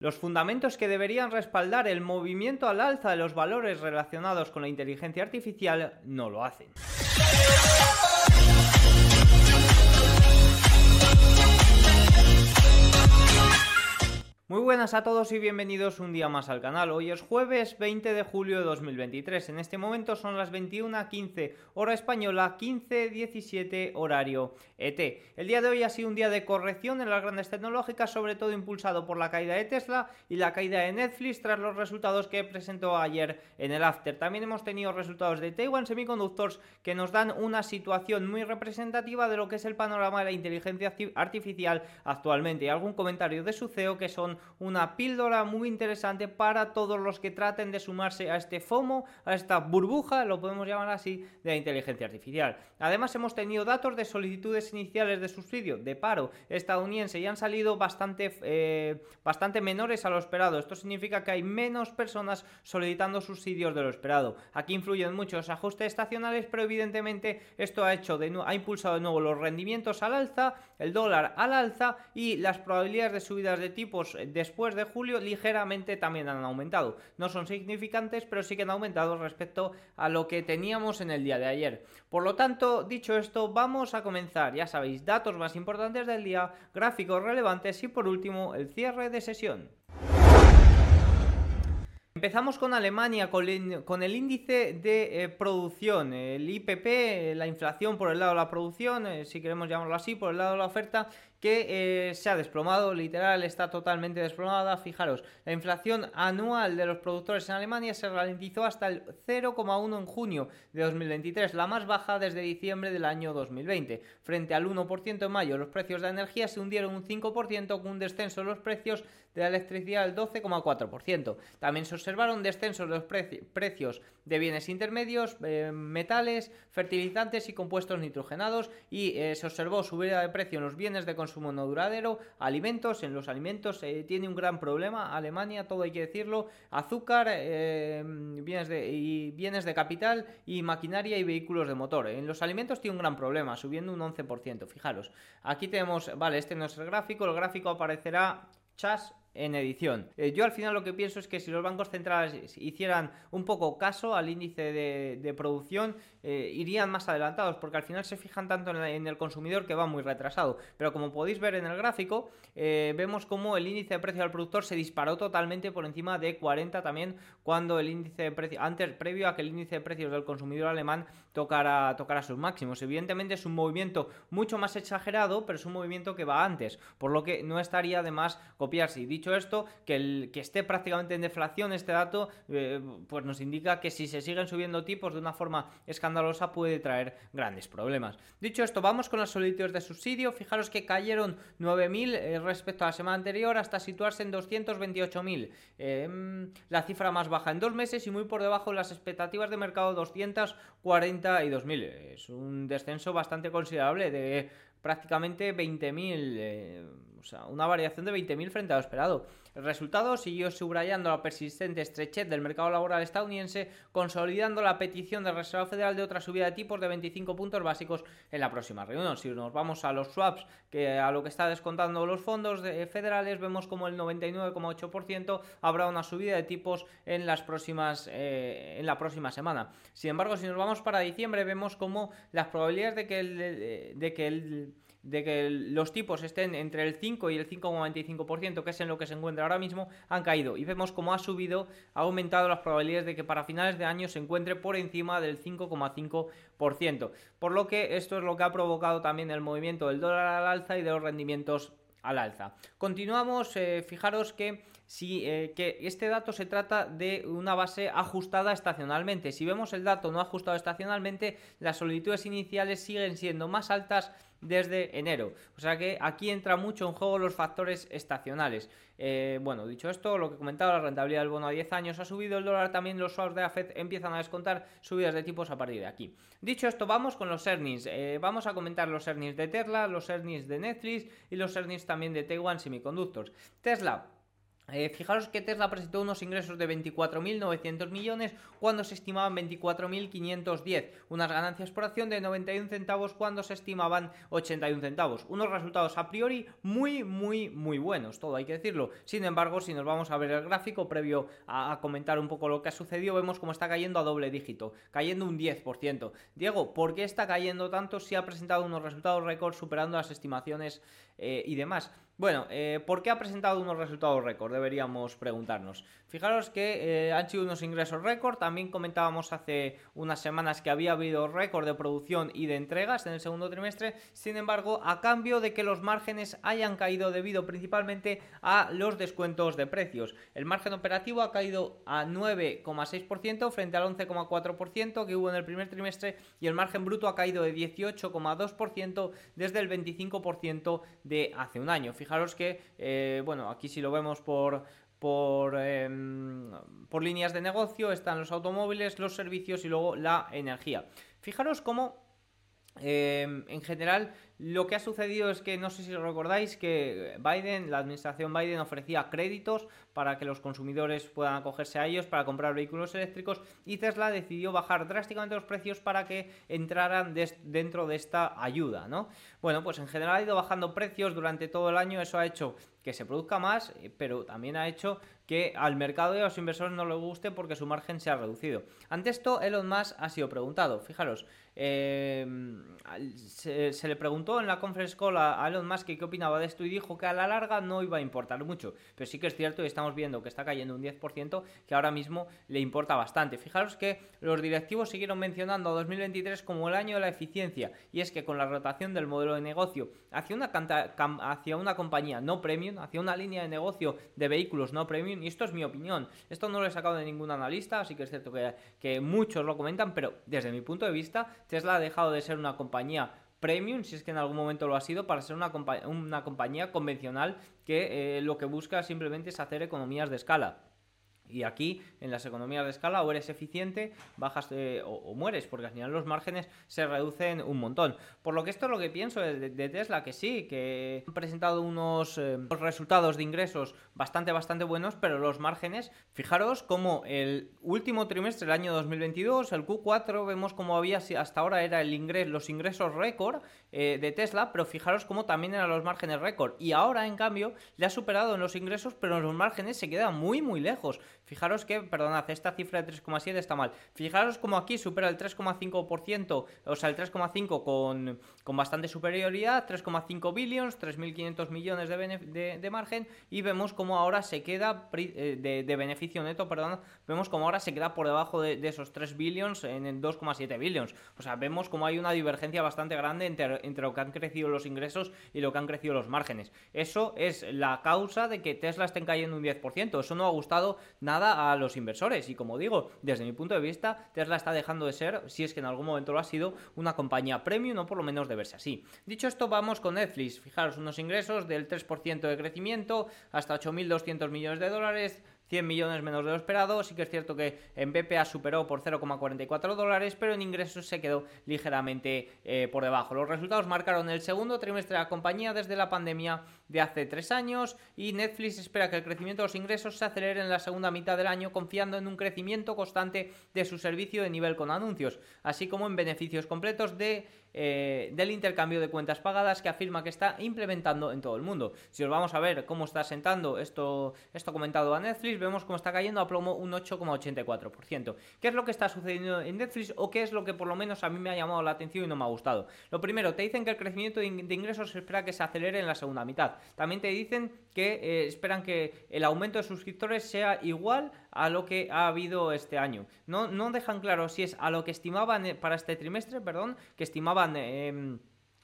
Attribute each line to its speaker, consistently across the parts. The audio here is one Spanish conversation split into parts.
Speaker 1: Los fundamentos que deberían respaldar el movimiento al alza de los valores relacionados con la inteligencia artificial no lo hacen. Muy buenas a todos y bienvenidos un día más al canal. Hoy es jueves 20 de julio de 2023. En este momento son las 21.15 hora española, 15.17 horario ET. El día de hoy ha sido un día de corrección en las grandes tecnológicas, sobre todo impulsado por la caída de Tesla y la caída de Netflix tras los resultados que presentó ayer en el After. También hemos tenido resultados de Taiwan Semiconductors que nos dan una situación muy representativa de lo que es el panorama de la inteligencia artificial actualmente. Y algún comentario de su CEO que son una píldora muy interesante para todos los que traten de sumarse a este FOMO, a esta burbuja, lo podemos llamar así, de la inteligencia artificial. Además hemos tenido datos de solicitudes iniciales de subsidio de paro estadounidense y han salido bastante, eh, bastante menores a lo esperado. Esto significa que hay menos personas solicitando subsidios de lo esperado. Aquí influyen muchos ajustes estacionales, pero evidentemente esto ha hecho de ha impulsado de nuevo los rendimientos al alza, el dólar al alza y las probabilidades de subidas de tipos después de julio ligeramente también han aumentado. No son significantes, pero sí que han aumentado respecto a lo que teníamos en el día de ayer. Por lo tanto, dicho esto, vamos a comenzar, ya sabéis, datos más importantes del día, gráficos relevantes y por último el cierre de sesión. Empezamos con Alemania, con, el índice de eh, producción, el IPP, la inflación por el lado de la producción, eh, si queremos llamarlo así, por el lado de la oferta, que eh, se ha desplomado, literal, está totalmente desplomada. Fijaros, la inflación anual de los productores en Alemania se ralentizó hasta el 0,1 en junio de 2023, la más baja desde diciembre del año 2020. Frente al 1% en mayo, los precios de energía se hundieron un 5% con un descenso en los precios de la electricidad del 12,4%. También se observaron descensos de los precios de bienes intermedios, eh, metales, fertilizantes y compuestos nitrogenados y eh, se observó subida de precio en los bienes de consumo no duradero, alimentos, en los alimentos eh, tiene un gran problema Alemania, todo hay que decirlo, azúcar, bienes de, y bienes de capital y maquinaria y vehículos de motor. En los alimentos tiene un gran problema, subiendo un 11%. Fijaros, aquí tenemos, vale, este no es el gráfico, el gráfico aparecerá chas en edición. Eh, yo al final lo que pienso es que si los bancos centrales hicieran un poco caso al índice de, producción, eh, irían más adelantados, porque al final se fijan tanto en, el consumidor que va muy retrasado. Pero como podéis ver en el gráfico, eh, vemos como el índice de precio al productor se disparó totalmente por encima de 40 también cuando el índice de precio, antes, previo a que el índice de precios del consumidor alemán tocara, tocara sus máximos. Evidentemente es un movimiento mucho más exagerado, pero es un movimiento que va antes, por lo que no estaría de más copiarse. Dicho esto, que, el, que esté prácticamente en deflación este dato, eh, pues nos indica que si se siguen subiendo tipos de una forma escandalosa puede traer grandes problemas. Dicho esto, vamos con las solicitudes de subsidio. Fijaros que cayeron 9.000 eh, respecto a la semana anterior hasta situarse en 228.000. Em, la cifra más baja en dos meses y muy por debajo de las expectativas de mercado 242.000. Es un descenso bastante considerable de prácticamente 20.000, eh, o sea, una variación de 20.000 frente a lo esperado. El resultado siguió subrayando la persistente estrechez del mercado laboral estadounidense, consolidando la petición de Reserva Federal de otra subida de tipos de 25 puntos básicos en la próxima reunión. Si nos vamos a los swaps, que a lo que está descontando los fondos federales, vemos como el 99,8% habrá una subida de tipos en las próximas eh, en la próxima semana. Sin embargo, si nos vamos para diciembre, vemos como las probabilidades de que el, de que el de que los tipos estén entre el 5 y el 5,95%, que es en lo que se encuentra ahora mismo, han caído. Y vemos cómo ha subido, ha aumentado las probabilidades de que para finales de año se encuentre por encima del 5,5%. Por lo que esto es lo que ha provocado también el movimiento del dólar al alza y de los rendimientos al alza. Continuamos, eh, fijaros que si eh, que este dato se trata de una base ajustada estacionalmente. Si vemos el dato no ajustado estacionalmente, las solicitudes iniciales siguen siendo más altas desde enero. O sea que aquí entra mucho en juego los factores estacionales. Eh, bueno, dicho esto, lo que comentaba, la rentabilidad del bono a 10 años ha subido, el dólar también, los swaps de la Fed empiezan a descontar subidas de tipos a partir de aquí. Dicho esto, vamos con los earnings. Eh, vamos a comentar los earnings de Tesla, los earnings de Netflix y los earnings también de Taiwan Semiconductors. Tesla eh, fijaros que Tesla presentó unos ingresos de 24.900 millones cuando se estimaban 24.510, unas ganancias por acción de 91 centavos cuando se estimaban 81 centavos. Unos resultados a priori muy, muy, muy buenos, todo hay que decirlo. Sin embargo, si nos vamos a ver el gráfico previo a, comentar un poco lo que ha sucedido, vemos cómo está cayendo a doble dígito, cayendo un 10%. Diego, ¿por qué está cayendo tanto si ha presentado unos resultados récord superando las estimaciones eh, y demás? Bueno, eh, ¿por qué ha presentado unos resultados récord? Deberíamos preguntarnos. Fijaros que eh, han sido unos ingresos récord. También comentábamos hace unas semanas que había habido récord de producción y de entregas en el segundo trimestre. Sin embargo, a cambio de que los márgenes hayan caído debido principalmente a los descuentos de precios. El margen operativo ha caído a 9,6% frente al 11,4% que hubo en el primer trimestre y el margen bruto ha caído de 18,2% desde el 25% de hace un año. Fijaros que, eh, bueno, aquí si lo vemos por, por, em, por líneas de negocio, están los automóviles, los servicios y luego la energía. Fijaros cómo em, en general lo que ha sucedido es que, no sé si recordáis, que Biden, la administración Biden ofrecía créditos para que los consumidores puedan acogerse a ellos para comprar vehículos eléctricos y Tesla decidió bajar drásticamente los precios para que entraran dentro de esta ayuda, ¿no? Bueno, pues en general ha ido bajando precios durante todo el año, eso ha hecho que se produzca más, eh, pero también ha hecho que al mercado y a los inversores no le guste porque su margen se ha reducido. Ante esto, Elon Musk ha sido preguntado. Fijaros, eh, se, le preguntó en la conference call a Elon Musk qué opinaba de esto y dijo que a la larga no iba a importar mucho. Pero sí que es cierto y estamos viendo que está cayendo un 10% que ahora mismo le importa bastante. Fijaros que los directivos siguieron mencionando a 2023 como el año de la eficiencia y es que con la rotación del modelo de negocio hacia una, hacia una compañía no premium, hacia una línea de negocio de vehículos no premium, y esto es mi opinión, esto no lo he sacado de ningún analista, así que es cierto que muchos lo comentan, pero desde mi punto de vista, Tesla ha dejado de ser una compañía premium, si es que en algún momento lo ha sido, para ser una, una compañía convencional que eh, lo que busca simplemente es hacer economías de escala. Y aquí, en las economías de escala, o eres eficiente, bajas o, mueres, porque al final los márgenes se reducen un montón. Por lo que esto es lo que pienso de, Tesla, que sí, que han presentado unos eh, resultados de ingresos bastante, bastante buenos, pero los márgenes, fijaros como el último trimestre del año 2022, el Q4, vemos como había hasta ahora era el ingreso, los ingresos récord eh, de Tesla, pero fijaros como también eran los márgenes récord. Y ahora, en cambio, le ha superado en los ingresos, pero en los márgenes se queda muy, muy lejos. Fijaros que, perdonad, esta cifra de 3,7 está mal. Fijaros como aquí supera el 3,5%, o sea, el 3,5 con, con bastante superioridad, 3,5 billions, 3.500 millones de, de, margen, y vemos como ahora se queda, eh, de, beneficio neto, perdón, vemos como ahora se queda por debajo de, esos 3 billions en 2,7 billions. O sea, vemos como hay una divergencia bastante grande entre, entre lo que han crecido los ingresos y lo que han crecido los márgenes. Eso es la causa de que Tesla estén cayendo un 10%. Eso no ha gustado nada a los inversores. Y como digo, desde mi punto de vista, Tesla está dejando de ser, si es que en algún momento lo ha sido, una compañía premium, o por lo menos de verse así. Dicho esto, vamos con Netflix. Fijaros, unos ingresos del 3% de crecimiento hasta 8.200 millones de dólares, 100 millones menos de lo esperado. Sí que es cierto que en BPA superó por 0,44 dólares, pero en ingresos se quedó ligeramente eh, por debajo. Los resultados marcaron el segundo trimestre de la compañía desde la pandemia de hace tres años y Netflix espera que el crecimiento de los ingresos se acelere en la segunda mitad del año confiando en un crecimiento constante de su servicio de nivel con anuncios, así como en beneficios completos de eh, del intercambio de cuentas pagadas que afirma que está implementando en todo el mundo. Si os vamos a ver cómo está sentando esto, esto comentado a Netflix, vemos cómo está cayendo a plomo un 8,84%. ¿Qué es lo que está sucediendo en Netflix o qué es lo que por lo menos a mí me ha llamado la atención y no me ha gustado? Lo primero, te dicen que el crecimiento de ingresos espera que se acelere en la segunda mitad. También te dicen que eh, esperan que el aumento de suscriptores sea igual a lo que ha habido este año. No, no dejan claro si es a lo que estimaban eh, para este trimestre, perdón, que estimaban... Eh,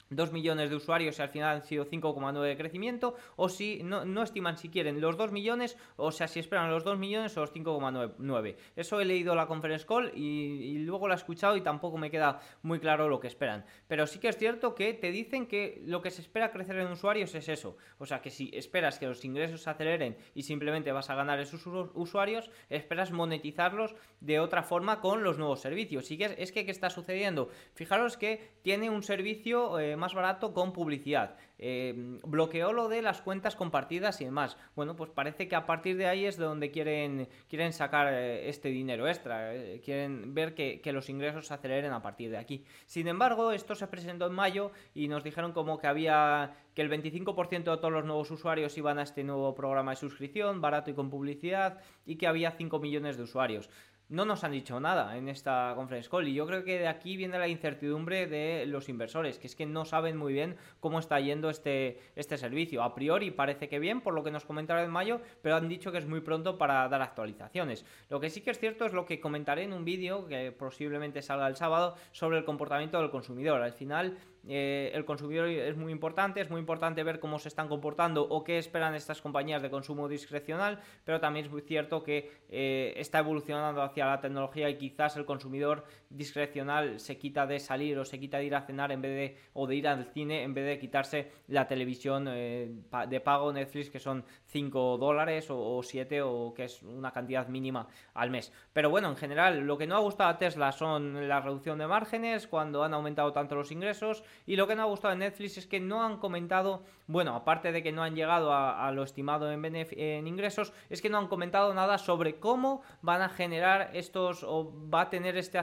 Speaker 1: 2 millones de usuarios y al final han sido 5,9 de crecimiento, o si no, estiman si quieren los 2 millones, o sea, si esperan los 2 millones o los 5,9. Eso he leído la conference call y, luego la he escuchado y tampoco me queda muy claro lo que esperan. Pero sí que es cierto que te dicen que lo que se espera crecer en usuarios es eso. O sea, que si esperas que los ingresos se aceleren y simplemente vas a ganar esos usuarios, esperas monetizarlos de otra forma con los nuevos servicios. Y que es, que, ¿qué está sucediendo? Fijaros que tiene un servicio... Eh, más barato con publicidad. Eh, bloqueó lo de las cuentas compartidas y demás. Bueno, pues parece que a partir de ahí es de donde quieren, quieren sacar eh, este dinero extra. Eh, quieren ver que, que, los ingresos se aceleren a partir de aquí. Sin embargo, esto se presentó en mayo y nos dijeron como que había que el 25% de todos los nuevos usuarios iban a este nuevo programa de suscripción, barato y con publicidad, y que había 5 millones de usuarios no nos han dicho nada en esta conference call y yo creo que de aquí viene la incertidumbre de los inversores, que es que no saben muy bien cómo está yendo este, este servicio. A priori parece que bien, por lo que nos comentaron en mayo, pero han dicho que es muy pronto para dar actualizaciones. Lo que sí que es cierto es lo que comentaré en un vídeo que posiblemente salga el sábado sobre el comportamiento del consumidor. Al final eh, el consumidor es muy importante, es muy importante ver cómo se están comportando o qué esperan estas compañías de consumo discrecional, pero también es muy cierto que eh, está evolucionando hacia la tecnología y quizás el consumidor discrecional se quita de salir o se quita de ir a cenar en vez de o de ir al cine en vez de quitarse la televisión eh, de pago Netflix que son 5 dólares o, 7 o que es una cantidad mínima al mes. Pero bueno, en general lo que no ha gustado a Tesla son la reducción de márgenes cuando han aumentado tanto los ingresos y lo que no ha gustado de Netflix es que no han comentado, bueno, aparte de que no han llegado a, lo estimado en, ingresos, es que no han comentado nada sobre cómo van a generar estos, o va a tener este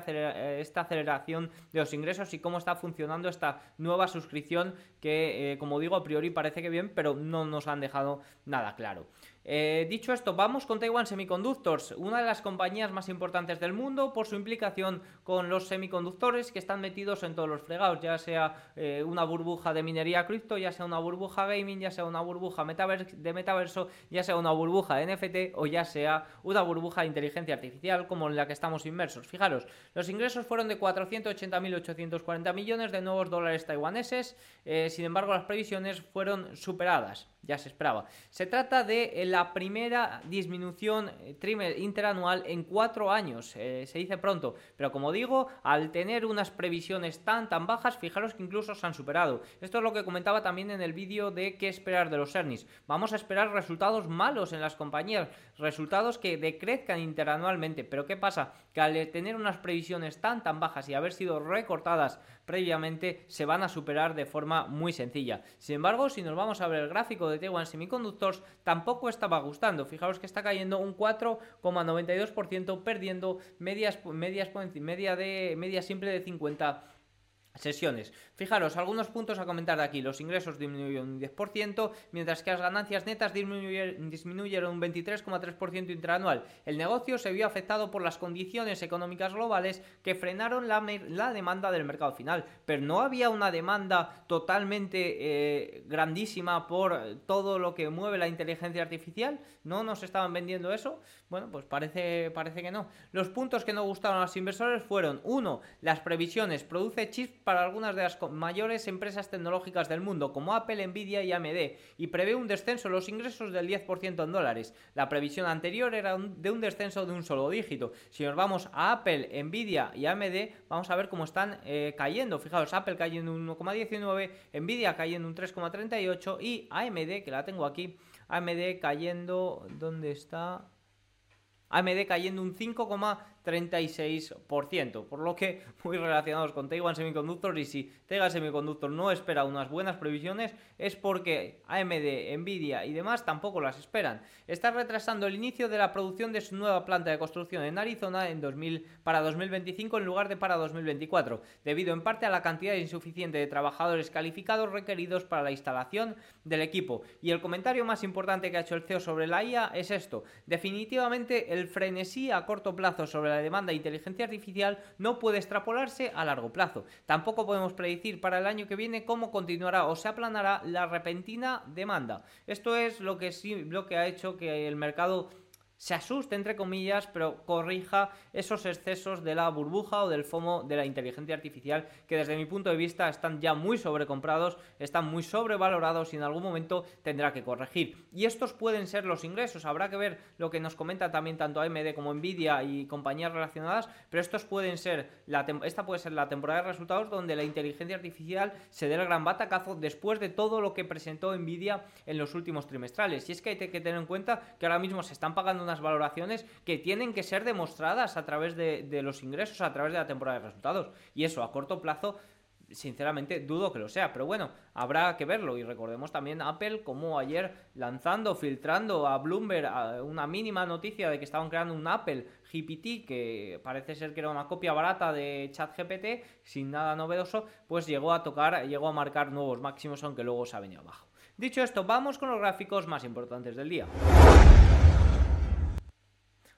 Speaker 1: esta aceleración de los ingresos y cómo está funcionando esta nueva suscripción que, eh, como digo, a priori parece que bien, pero no nos han dejado nada claro. Eh, dicho esto, vamos con Taiwan Semiconductors, una de las compañías más importantes del mundo por su implicación con los semiconductores que están metidos en todos los fregados, ya sea eh, una burbuja de minería cripto, ya sea una burbuja gaming, ya sea una burbuja de metaverso, ya sea una burbuja de NFT o ya sea una burbuja de inteligencia artificial como en la que estamos inmersos. Fijaros, los ingresos fueron de 480.840 millones de nuevos dólares taiwaneses, eh, sin embargo las previsiones fueron superadas ya se esperaba. Se trata de eh, la primera disminución eh, interanual en cuatro años, eh, se dice pronto, pero como digo, al tener unas previsiones tan tan bajas, fijaros que incluso se han superado. Esto es lo que comentaba también en el vídeo de qué esperar de los earnings. Vamos a esperar resultados malos en las compañías, resultados que decrezcan interanualmente, pero ¿qué pasa? Que al tener unas previsiones tan tan bajas y haber sido recortadas previamente, se van a superar de forma muy sencilla. Sin embargo, si nos vamos a ver el gráfico de Taiwan Semiconductors tampoco estaba gustando. Fijaos que está cayendo un 4,92%, perdiendo medias, medias, media, de, media simple de 50 sesiones. Fijaros, algunos puntos a comentar de aquí. Los ingresos disminuyeron un 10%, mientras que las ganancias netas disminuyeron, un 23,3% interanual. El negocio se vio afectado por las condiciones económicas globales que frenaron la, demanda del mercado final. Pero no había una demanda totalmente eh, grandísima por todo lo que mueve la inteligencia artificial. ¿No nos estaban vendiendo eso? Bueno, pues parece, parece que no. Los puntos que no gustaron a los inversores fueron, uno, las previsiones. Produce chips para algunas de las mayores empresas tecnológicas del mundo, como Apple, Nvidia y AMD, y prevé un descenso en los ingresos del 10% en dólares. La previsión anterior era de un descenso de un solo dígito. Si nos vamos a Apple, Nvidia y AMD, vamos a ver cómo están eh, cayendo. Fijaos, Apple cayendo un 1,19, Nvidia cayendo un 3,38 y AMD, que la tengo aquí, AMD cayendo, ¿dónde está? AMD cayendo un 5,36%, por lo que muy relacionados con Taiwan Semiconductor y si Taiwan Semiconductor no espera unas buenas previsiones es porque AMD, Nvidia y demás tampoco las esperan. Está retrasando el inicio de la producción de su nueva planta de construcción en Arizona en 2000, para 2025 en lugar de para 2024, debido en parte a la cantidad insuficiente de trabajadores calificados requeridos para la instalación del equipo. Y el comentario más importante que ha hecho el CEO sobre la IA es esto, definitivamente el frenesí a corto plazo sobre la demanda de inteligencia artificial no puede extrapolarse a largo plazo. Tampoco podemos predecir para el año que viene cómo continuará o se aplanará la repentina demanda. Esto es lo que sí lo que ha hecho que el mercado se asuste, entre comillas, pero corrija esos excesos de la burbuja o del FOMO de la inteligencia artificial que desde mi punto de vista están ya muy sobrecomprados, están muy sobrevalorados y en algún momento tendrá que corregir. Y estos pueden ser los ingresos, habrá que ver lo que nos comenta también tanto AMD como Nvidia y compañías relacionadas, pero estos pueden ser, la esta puede ser la temporada de resultados donde la inteligencia artificial se dé el gran batacazo después de todo lo que presentó Nvidia en los últimos trimestrales. Y es que hay que tener en cuenta que ahora mismo se están pagando unas valoraciones que tienen que ser demostradas a través de, los ingresos, a través de la temporada de resultados. Y eso a corto plazo sinceramente dudo que lo sea, pero bueno, habrá que verlo y recordemos también Apple como ayer lanzando, filtrando a Bloomberg una mínima noticia de que estaban creando un Apple GPT que parece ser que era una copia barata de ChatGPT sin nada novedoso, pues llegó a tocar, llegó a marcar nuevos máximos aunque luego se ha venido abajo. Dicho esto, vamos con los gráficos más importantes del día.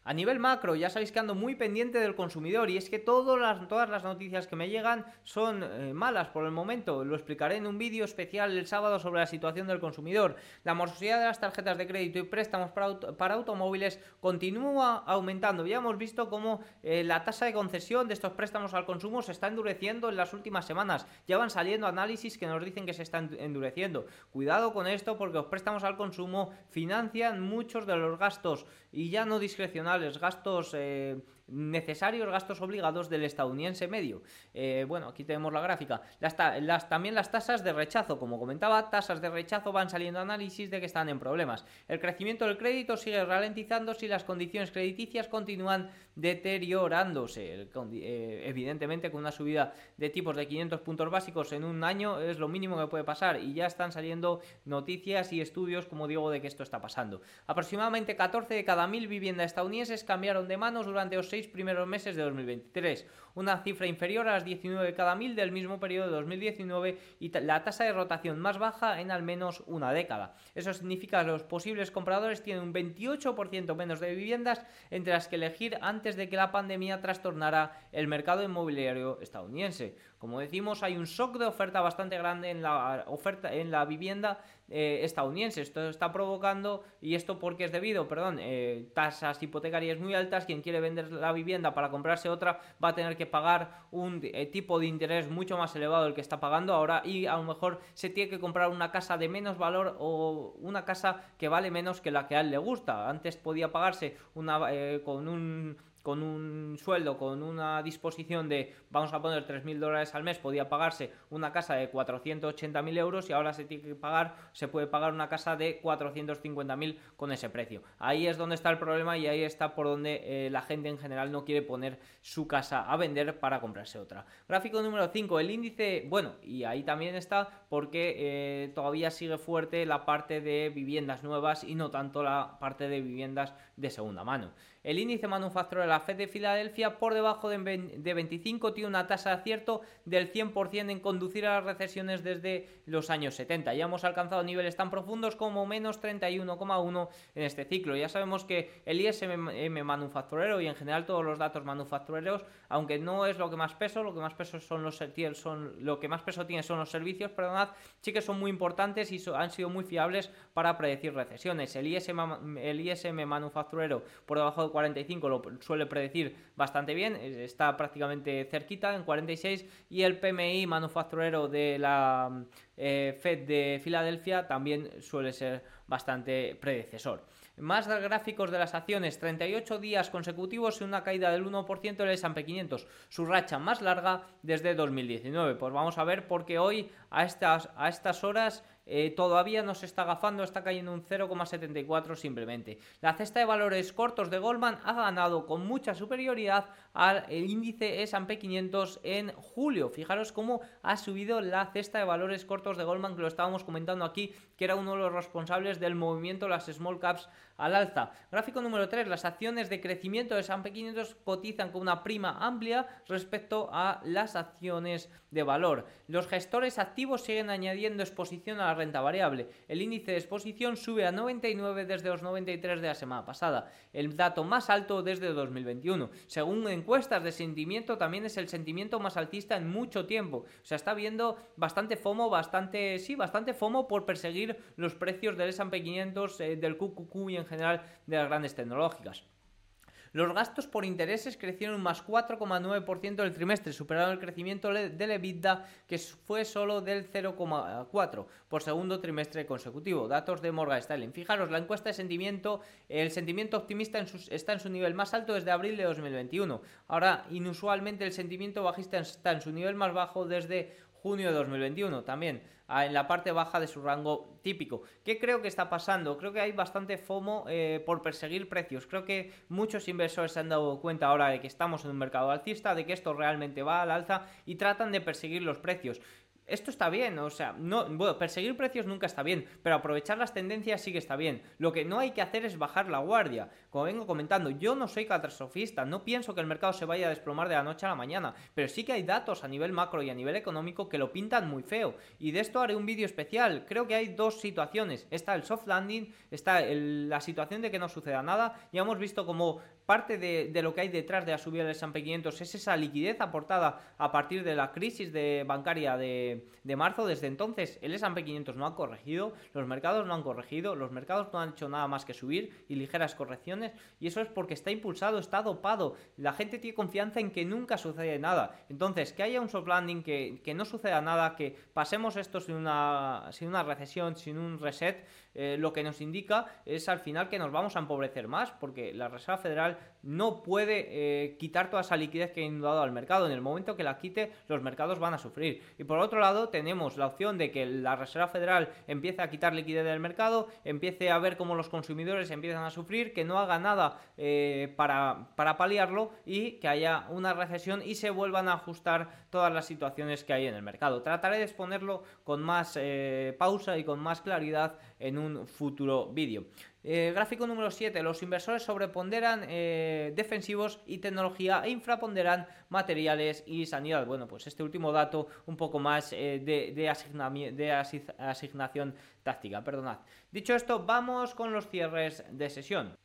Speaker 1: A nivel macro, ya sabéis que ando muy pendiente del consumidor y es que todas las, todas las noticias que me llegan son eh, malas por el momento. Lo explicaré en un vídeo especial el sábado sobre la situación del consumidor. La morosidad de las tarjetas de crédito y préstamos para, automóviles continúa aumentando. Ya hemos visto cómo eh, la tasa de concesión de estos préstamos al consumo se está endureciendo en las últimas semanas. Ya van saliendo análisis que nos dicen que se están endureciendo. Cuidado con esto porque los préstamos al consumo financian muchos de los gastos y ya no discrecionales, gastos eh, necesarios gastos obligados del estadounidense medio. Eh, bueno, aquí tenemos la gráfica. Las, también las tasas de rechazo, como comentaba, tasas de rechazo van saliendo análisis de que están en problemas. El crecimiento del crédito sigue ralentizando si las condiciones crediticias continúan deteriorándose. Eh, evidentemente, con una subida de tipos de 500 puntos básicos en un año es lo mínimo que puede pasar y ya están saliendo noticias y estudios, como digo, de que esto está pasando. Aproximadamente 14 de cada mil viviendas estadounidenses cambiaron de manos durante los primeros meses de 2023, una cifra inferior a las 19 de cada mil del mismo periodo de 2019 y la tasa de rotación más baja en al menos una década. Eso significa que los posibles compradores tienen un 28% menos de viviendas entre las que elegir antes de que la pandemia trastornara el mercado inmobiliario estadounidense. Como decimos, hay un shock de oferta bastante grande en la oferta en la vivienda eh, estadounidense. Esto está provocando, y esto porque es debido, perdón, eh, tasas hipotecarias muy altas. Quien quiere vender la vivienda para comprarse otra va a tener que pagar un eh, tipo de interés mucho más elevado del que está pagando ahora y a lo mejor se tiene que comprar una casa de menos valor o una casa que vale menos que la que a él le gusta. Antes podía pagarse una con un con un sueldo, con una disposición de, vamos a poner 3.000 dólares al mes, podía pagarse una casa de 480.000 euros y ahora se tiene que pagar, se puede pagar una casa de 450.000 con ese precio. Ahí es donde está el problema y ahí está por donde eh, la gente en general no quiere poner su casa a vender para comprarse otra. Gráfico número 5, el índice, bueno, y ahí también está porque eh, todavía sigue fuerte la parte de viviendas nuevas y no tanto la parte de viviendas de segunda mano. El índice manufacturero de la Fed de Filadelfia, por debajo de 25, tiene una tasa de acierto del 100% en conducir a las recesiones desde los años 70. Ya hemos alcanzado niveles tan profundos como menos 31,1 en este ciclo. Ya sabemos que el ISM manufacturero y en general todos los datos manufactureros, aunque no es lo que más peso, lo que más peso son los que más peso tiene son los servicios, perdonad, sí que son muy importantes y han sido muy fiables para predecir recesiones. El ISM, el ISM manufacturero por debajo de 45 lo suele predecir bastante bien, está prácticamente cerquita en 46 y el PMI manufacturero de la eh, Fed de Filadelfia también suele ser bastante predecesor. Más gráficos de las acciones, 38 días consecutivos y una caída del 1% del S&P 500, su racha más larga desde 2019. Pues vamos a ver porque hoy a estas, a estas horas eh, todavía no se está agafando, está cayendo un 0,74 simplemente. La cesta de valores cortos de Goldman ha ganado con mucha superioridad al índice S&P 500 en julio. Fijaros cómo ha subido la cesta de valores cortos de Goldman, que lo estábamos comentando aquí, que era uno de los responsables del movimiento las small caps al alza. Gráfico número 3, las acciones de crecimiento de S&P 500 cotizan con una prima amplia respecto a las acciones de valor. Los gestores activos siguen añadiendo exposición a la renta variable. El índice de exposición sube a 99 desde los 93 de la semana pasada, el dato más alto desde 2021. Según encuestas de sentimiento, también es el sentimiento más alcista en mucho tiempo. O sea, está viendo bastante FOMO, bastante, sí, bastante FOMO por perseguir los precios del S&P 500, eh, del QQQ y en general de las grandes tecnológicas. Los gastos por intereses crecieron un más 4,9% del trimestre, superando el crecimiento del EBITDA, que fue solo del 0,4% por segundo trimestre consecutivo. Datos de Morgan Stanley. Fijaros, la encuesta de sentimiento, el sentimiento optimista está en su nivel más alto desde abril de 2021. Ahora, inusualmente, el sentimiento bajista está en su nivel más bajo desde junio de 2021. También en la parte baja de su rango típico. ¿Qué creo que está pasando? Creo que hay bastante FOMO eh, por perseguir precios. Creo que muchos inversores se han dado cuenta ahora de que estamos en un mercado alcista, de que esto realmente va al alza y tratan de perseguir los precios esto está bien, o sea, no, bueno, perseguir precios nunca está bien, pero aprovechar las tendencias sí que está bien. Lo que no hay que hacer es bajar la guardia. Como vengo comentando, yo no soy catastrofista, no pienso que el mercado se vaya a desplomar de la noche a la mañana, pero sí que hay datos a nivel macro y a nivel económico que lo pintan muy feo. Y de esto haré un vídeo especial. Creo que hay dos situaciones. Está el soft landing, está la situación de que no suceda nada. Ya hemos visto como parte de, lo que hay detrás de la subida del S&P 500 es esa liquidez aportada a partir de la crisis bancaria de, marzo. Desde entonces el S&P 500 no ha corregido, los mercados no han corregido, los mercados no han hecho nada más que subir y ligeras correcciones y eso es porque está impulsado, está dopado. La gente tiene confianza en que nunca sucede nada. Entonces, que haya un soft landing, que, no suceda nada, que pasemos esto sin una, sin una recesión, sin un reset, eh, lo que nos indica es al final que nos vamos a empobrecer más, porque la Reserva Federal no puede eh, quitar toda esa liquidez que ha inundado al mercado. En el momento que la quite, los mercados van a sufrir. Y por otro lado, tenemos la opción de que la Reserva Federal empiece a quitar liquidez del mercado, empiece a ver cómo los consumidores empiezan a sufrir, que no haga nada eh, para, para paliarlo y que haya una recesión y se vuelvan a ajustar todas las situaciones que hay en el mercado. Trataré de exponerlo con más pausa y con más claridad en un futuro vídeo. Eh, gráfico número 7. Los inversores sobreponderan eh, defensivos y tecnología e infraponderan materiales y sanidad. Bueno, pues este último dato un poco más eh, de, de asignación táctica. Perdonad. Dicho esto, vamos con los cierres de sesión.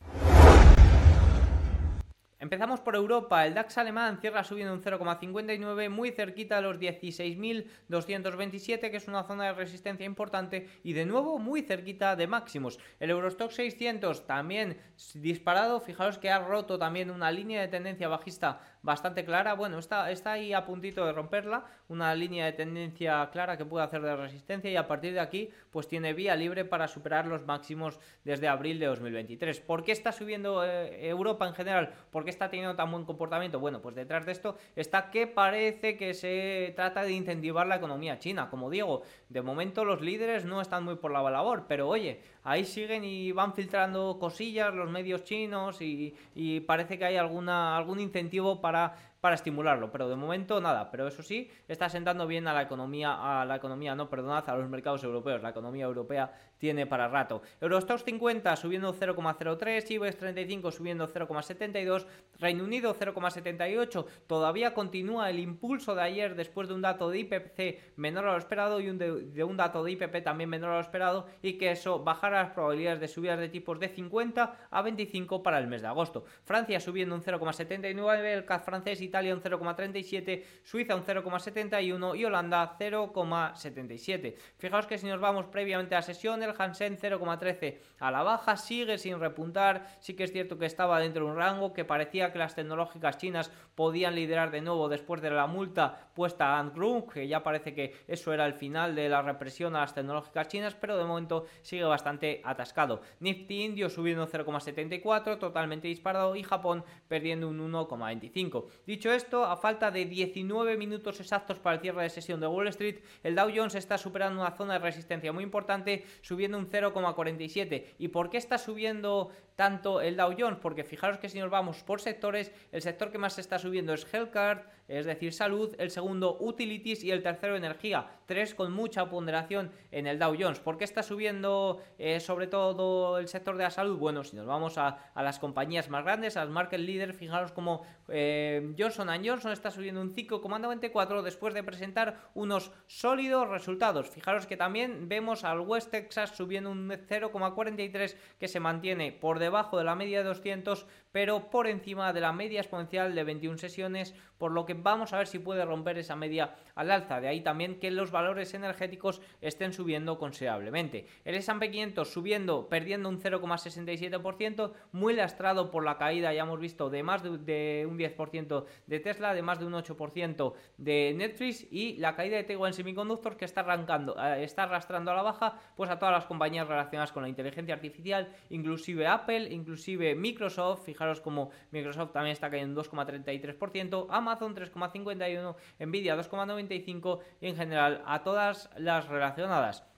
Speaker 1: Empezamos por Europa, el DAX alemán cierra subiendo un 0,59 muy cerquita a los 16.227 que es una zona de resistencia importante y de nuevo muy cerquita de máximos. El Eurostock 600 también disparado, fijaros que ha roto también una línea de tendencia bajista bastante clara. Bueno, está, está ahí a puntito de romperla, una línea de tendencia clara que puede hacer de resistencia y a partir de aquí pues tiene vía libre para superar los máximos desde abril de 2023. ¿Por qué está subiendo eh, Europa en general? ¿Por qué está teniendo tan buen comportamiento? Bueno, pues detrás de esto está que parece que se trata de incentivar la economía china. Como digo, de momento los líderes no están muy por la labor, pero oye, ahí siguen y van filtrando cosillas los medios chinos y, y parece que hay alguna, algún incentivo para para estimularlo, pero de momento nada, pero eso sí, está sentando bien a la economía, a la economía, no, perdonad, a los mercados europeos, la economía europea tiene para rato. Eurostox 50 subiendo 0,03, IBEX 35 subiendo 0,72, Reino Unido 0,78, todavía continúa el impulso de ayer después de un dato de IPC menor a lo esperado y un de, un dato de IPP también menor a lo esperado y que eso bajará las probabilidades de subidas de tipos de 50 a 25 para el mes de agosto. Francia subiendo un 0,79, el CAC francés y Italia un 0,37, Suiza un 0,71 y Holanda 0,77. Fijaos que si nos vamos previamente a la sesión, el Hansen 0,13 a la baja, sigue sin repuntar, sí que es cierto que estaba dentro de un rango, que parecía que las tecnológicas chinas podían liderar de nuevo después de la multa puesta a Ant que ya parece que eso era el final de la represión a las tecnológicas chinas, pero de momento sigue bastante atascado. Nifty Indio subiendo 0,74, totalmente disparado, y Japón perdiendo un 1,25. Dicho esto, a falta de 19 minutos exactos para el cierre de sesión de Wall Street, el Dow Jones está superando una zona de resistencia muy importante, subiendo un 0,47. ¿Y por qué está subiendo tanto el Dow Jones? Porque fijaros que si nos vamos por sectores, el sector que más está subiendo es Healthcare, es decir, salud, el segundo utilities y el tercero energía, tres con mucha ponderación en el Dow Jones. ¿Por qué está subiendo eh, sobre todo el sector de la salud? Bueno, si nos vamos a, las compañías más grandes, a las market leaders, fijaros como eh, Johnson Johnson está subiendo un 5,94 después de presentar unos sólidos resultados. Fijaros que también vemos al West Texas subiendo un 0,43 que se mantiene por debajo de la media de 200, pero por encima de la media exponencial de 21 sesiones, por lo que vamos a ver si puede romper esa media al alza. De ahí también que los valores energéticos estén subiendo considerablemente. El S&P 500 subiendo, perdiendo un 0,67%, muy lastrado por la caída, ya hemos visto, de más de, un 10% de Tesla, de más de un 8% de Netflix y la caída de Taiwan Semiconductors que está arrancando, eh, está arrastrando a la baja pues a todas las compañías relacionadas con la inteligencia artificial, inclusive Apple, inclusive Microsoft, fijaros como Microsoft también está cayendo un 2,33%, Amazon 3,51%, Nvidia 2,95% y en general a todas las relacionadas.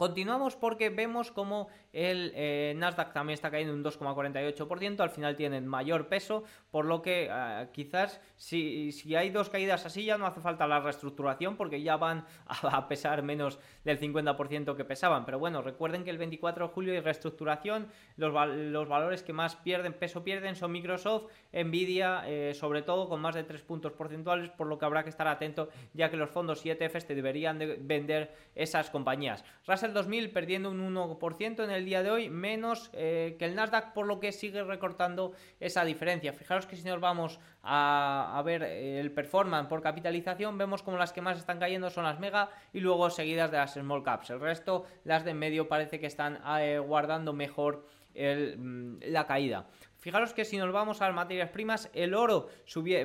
Speaker 1: Continuamos porque vemos como el eh, Nasdaq también está cayendo un 2,48%, al final tienen mayor peso, por lo que eh, quizás si, si, hay dos caídas así ya no hace falta la reestructuración porque ya van a, pesar menos del 50% que pesaban. Pero bueno, recuerden que el 24 de julio hay reestructuración, los, los valores que más pierden, peso pierden son Microsoft, Nvidia, eh, sobre todo con más de 3 puntos porcentuales, por lo que habrá que estar atento ya que los fondos y ETFs te deberían de vender esas compañías. Russell 2000 perdiendo un 1% en el el día de hoy, menos eh, que el Nasdaq, por lo que sigue recortando esa diferencia. Fijaros que si nos vamos a, ver eh, el performance por capitalización, vemos como las que más están cayendo son las mega y luego seguidas de las small caps. El resto, las de en medio, parece que están eh, guardando mejor mm, la caída. Fijaros que si nos vamos a las materias primas, el oro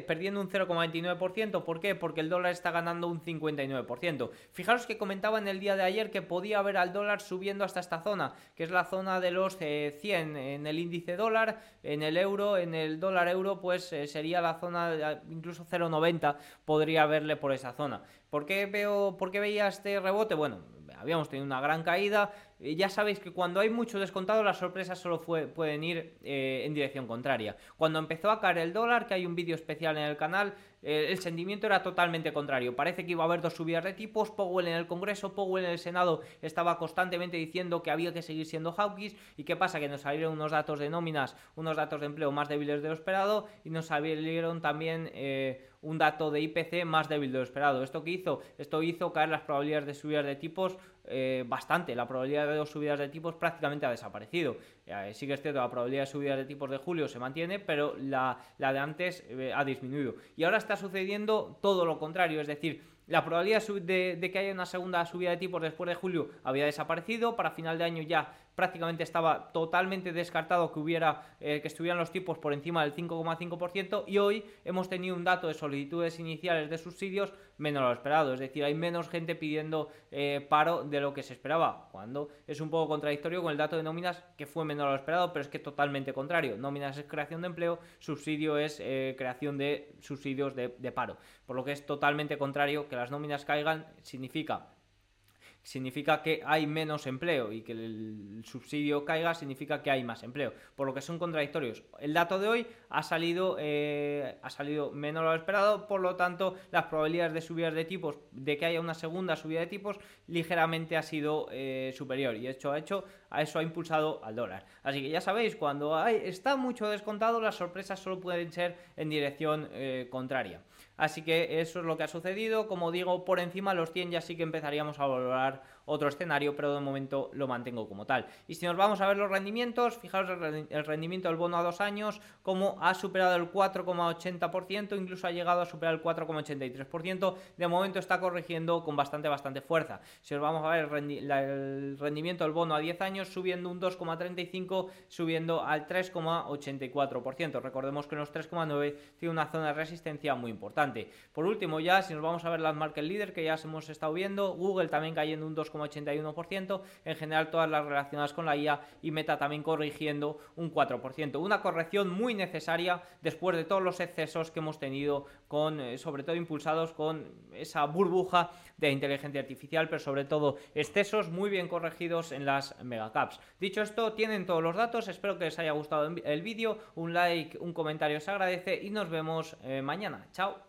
Speaker 1: perdiendo un 0,29%. ¿Por qué? Porque el dólar está ganando un 59%. Fijaros que comentaba en el día de ayer que podía haber al dólar subiendo hasta esta zona, que es la zona de los 100 eh, en el índice dólar, en el euro, en el dólar euro, pues eh, sería la zona, incluso 0,90 podría verle por esa zona. ¿Por qué, veo, ¿Por qué veía este rebote? Bueno, habíamos tenido una gran caída. Eh, ya sabéis que cuando hay mucho descontado, las sorpresas solo pueden ir eh, en dirección contraria. Cuando empezó a caer el dólar, que hay un vídeo especial en el canal, eh, el sentimiento era totalmente contrario. Parece que iba a haber dos subidas de tipos. Powell en el Congreso, Powell en el Senado estaba constantemente diciendo que había que seguir siendo hawkish. ¿Y qué pasa? Que nos salieron unos datos de nóminas, unos datos de empleo más débiles de lo esperado y nos salieron también un dato de IPC más débil de lo esperado. ¿Esto qué hizo? Esto hizo caer las probabilidades de subidas de tipos eh, bastante. La probabilidad de dos subidas de tipos prácticamente ha desaparecido. Eh, sí que es cierto, la probabilidad de subidas de tipos de julio se mantiene, pero la, de antes eh, ha disminuido. Y ahora está sucediendo todo lo contrario, es decir, la probabilidad de, de, que haya una segunda subida de tipos después de julio había desaparecido. Para final de año ya prácticamente estaba totalmente descartado que hubiera eh, que estuvieran los tipos por encima del 5,5% y hoy hemos tenido un dato de solicitudes iniciales de subsidios menos lo esperado, es decir, hay menos gente pidiendo eh, paro de lo que se esperaba, cuando es un poco contradictorio con el dato de nóminas que fue menor a lo esperado, pero es que totalmente contrario, nóminas es creación de empleo, subsidio es eh, creación de subsidios de paro, por lo que es totalmente contrario que las nóminas caigan significa significa que hay menos empleo y que el subsidio caiga significa que hay más empleo, por lo que son contradictorios. El dato de hoy ha salido, eh, ha salido menor a lo esperado, por lo tanto las probabilidades de subidas de tipos, de que haya una segunda subida de tipos, ligeramente ha sido eh, superior y hecho, ha hecho, a eso ha impulsado al dólar. Así que ya sabéis, cuando hay, está mucho descontado, las sorpresas solo pueden ser en dirección eh, contraria. Así que eso es lo que ha sucedido. Como digo, por encima de los 100 ya sí que empezaríamos a valorar otro escenario, pero de momento lo mantengo como tal. Y si nos vamos a ver los rendimientos, fijaos el rendimiento del bono a dos años, como ha superado el 4,80%, incluso ha llegado a superar el 4,83%. De momento está corrigiendo con bastante, bastante fuerza. Si os vamos a ver el rendimiento del bono a 10 años, subiendo un 2,35, subiendo al 3,84%. Recordemos que en los 3,9 tiene una zona de resistencia muy importante. Por último, ya si nos vamos a ver las market leader que ya hemos estado viendo, Google también cayendo un 2, 81%, en general todas las relacionadas con la IA y Meta también corrigiendo un 4%. Una corrección muy necesaria después de todos los excesos que hemos tenido con, eh, sobre todo impulsados con esa burbuja de inteligencia artificial, pero sobre todo excesos muy bien corregidos en las megacaps. Dicho esto, tienen todos los datos, espero que les haya gustado el vídeo, un like, un comentario se agradece y nos vemos eh, mañana. Chao.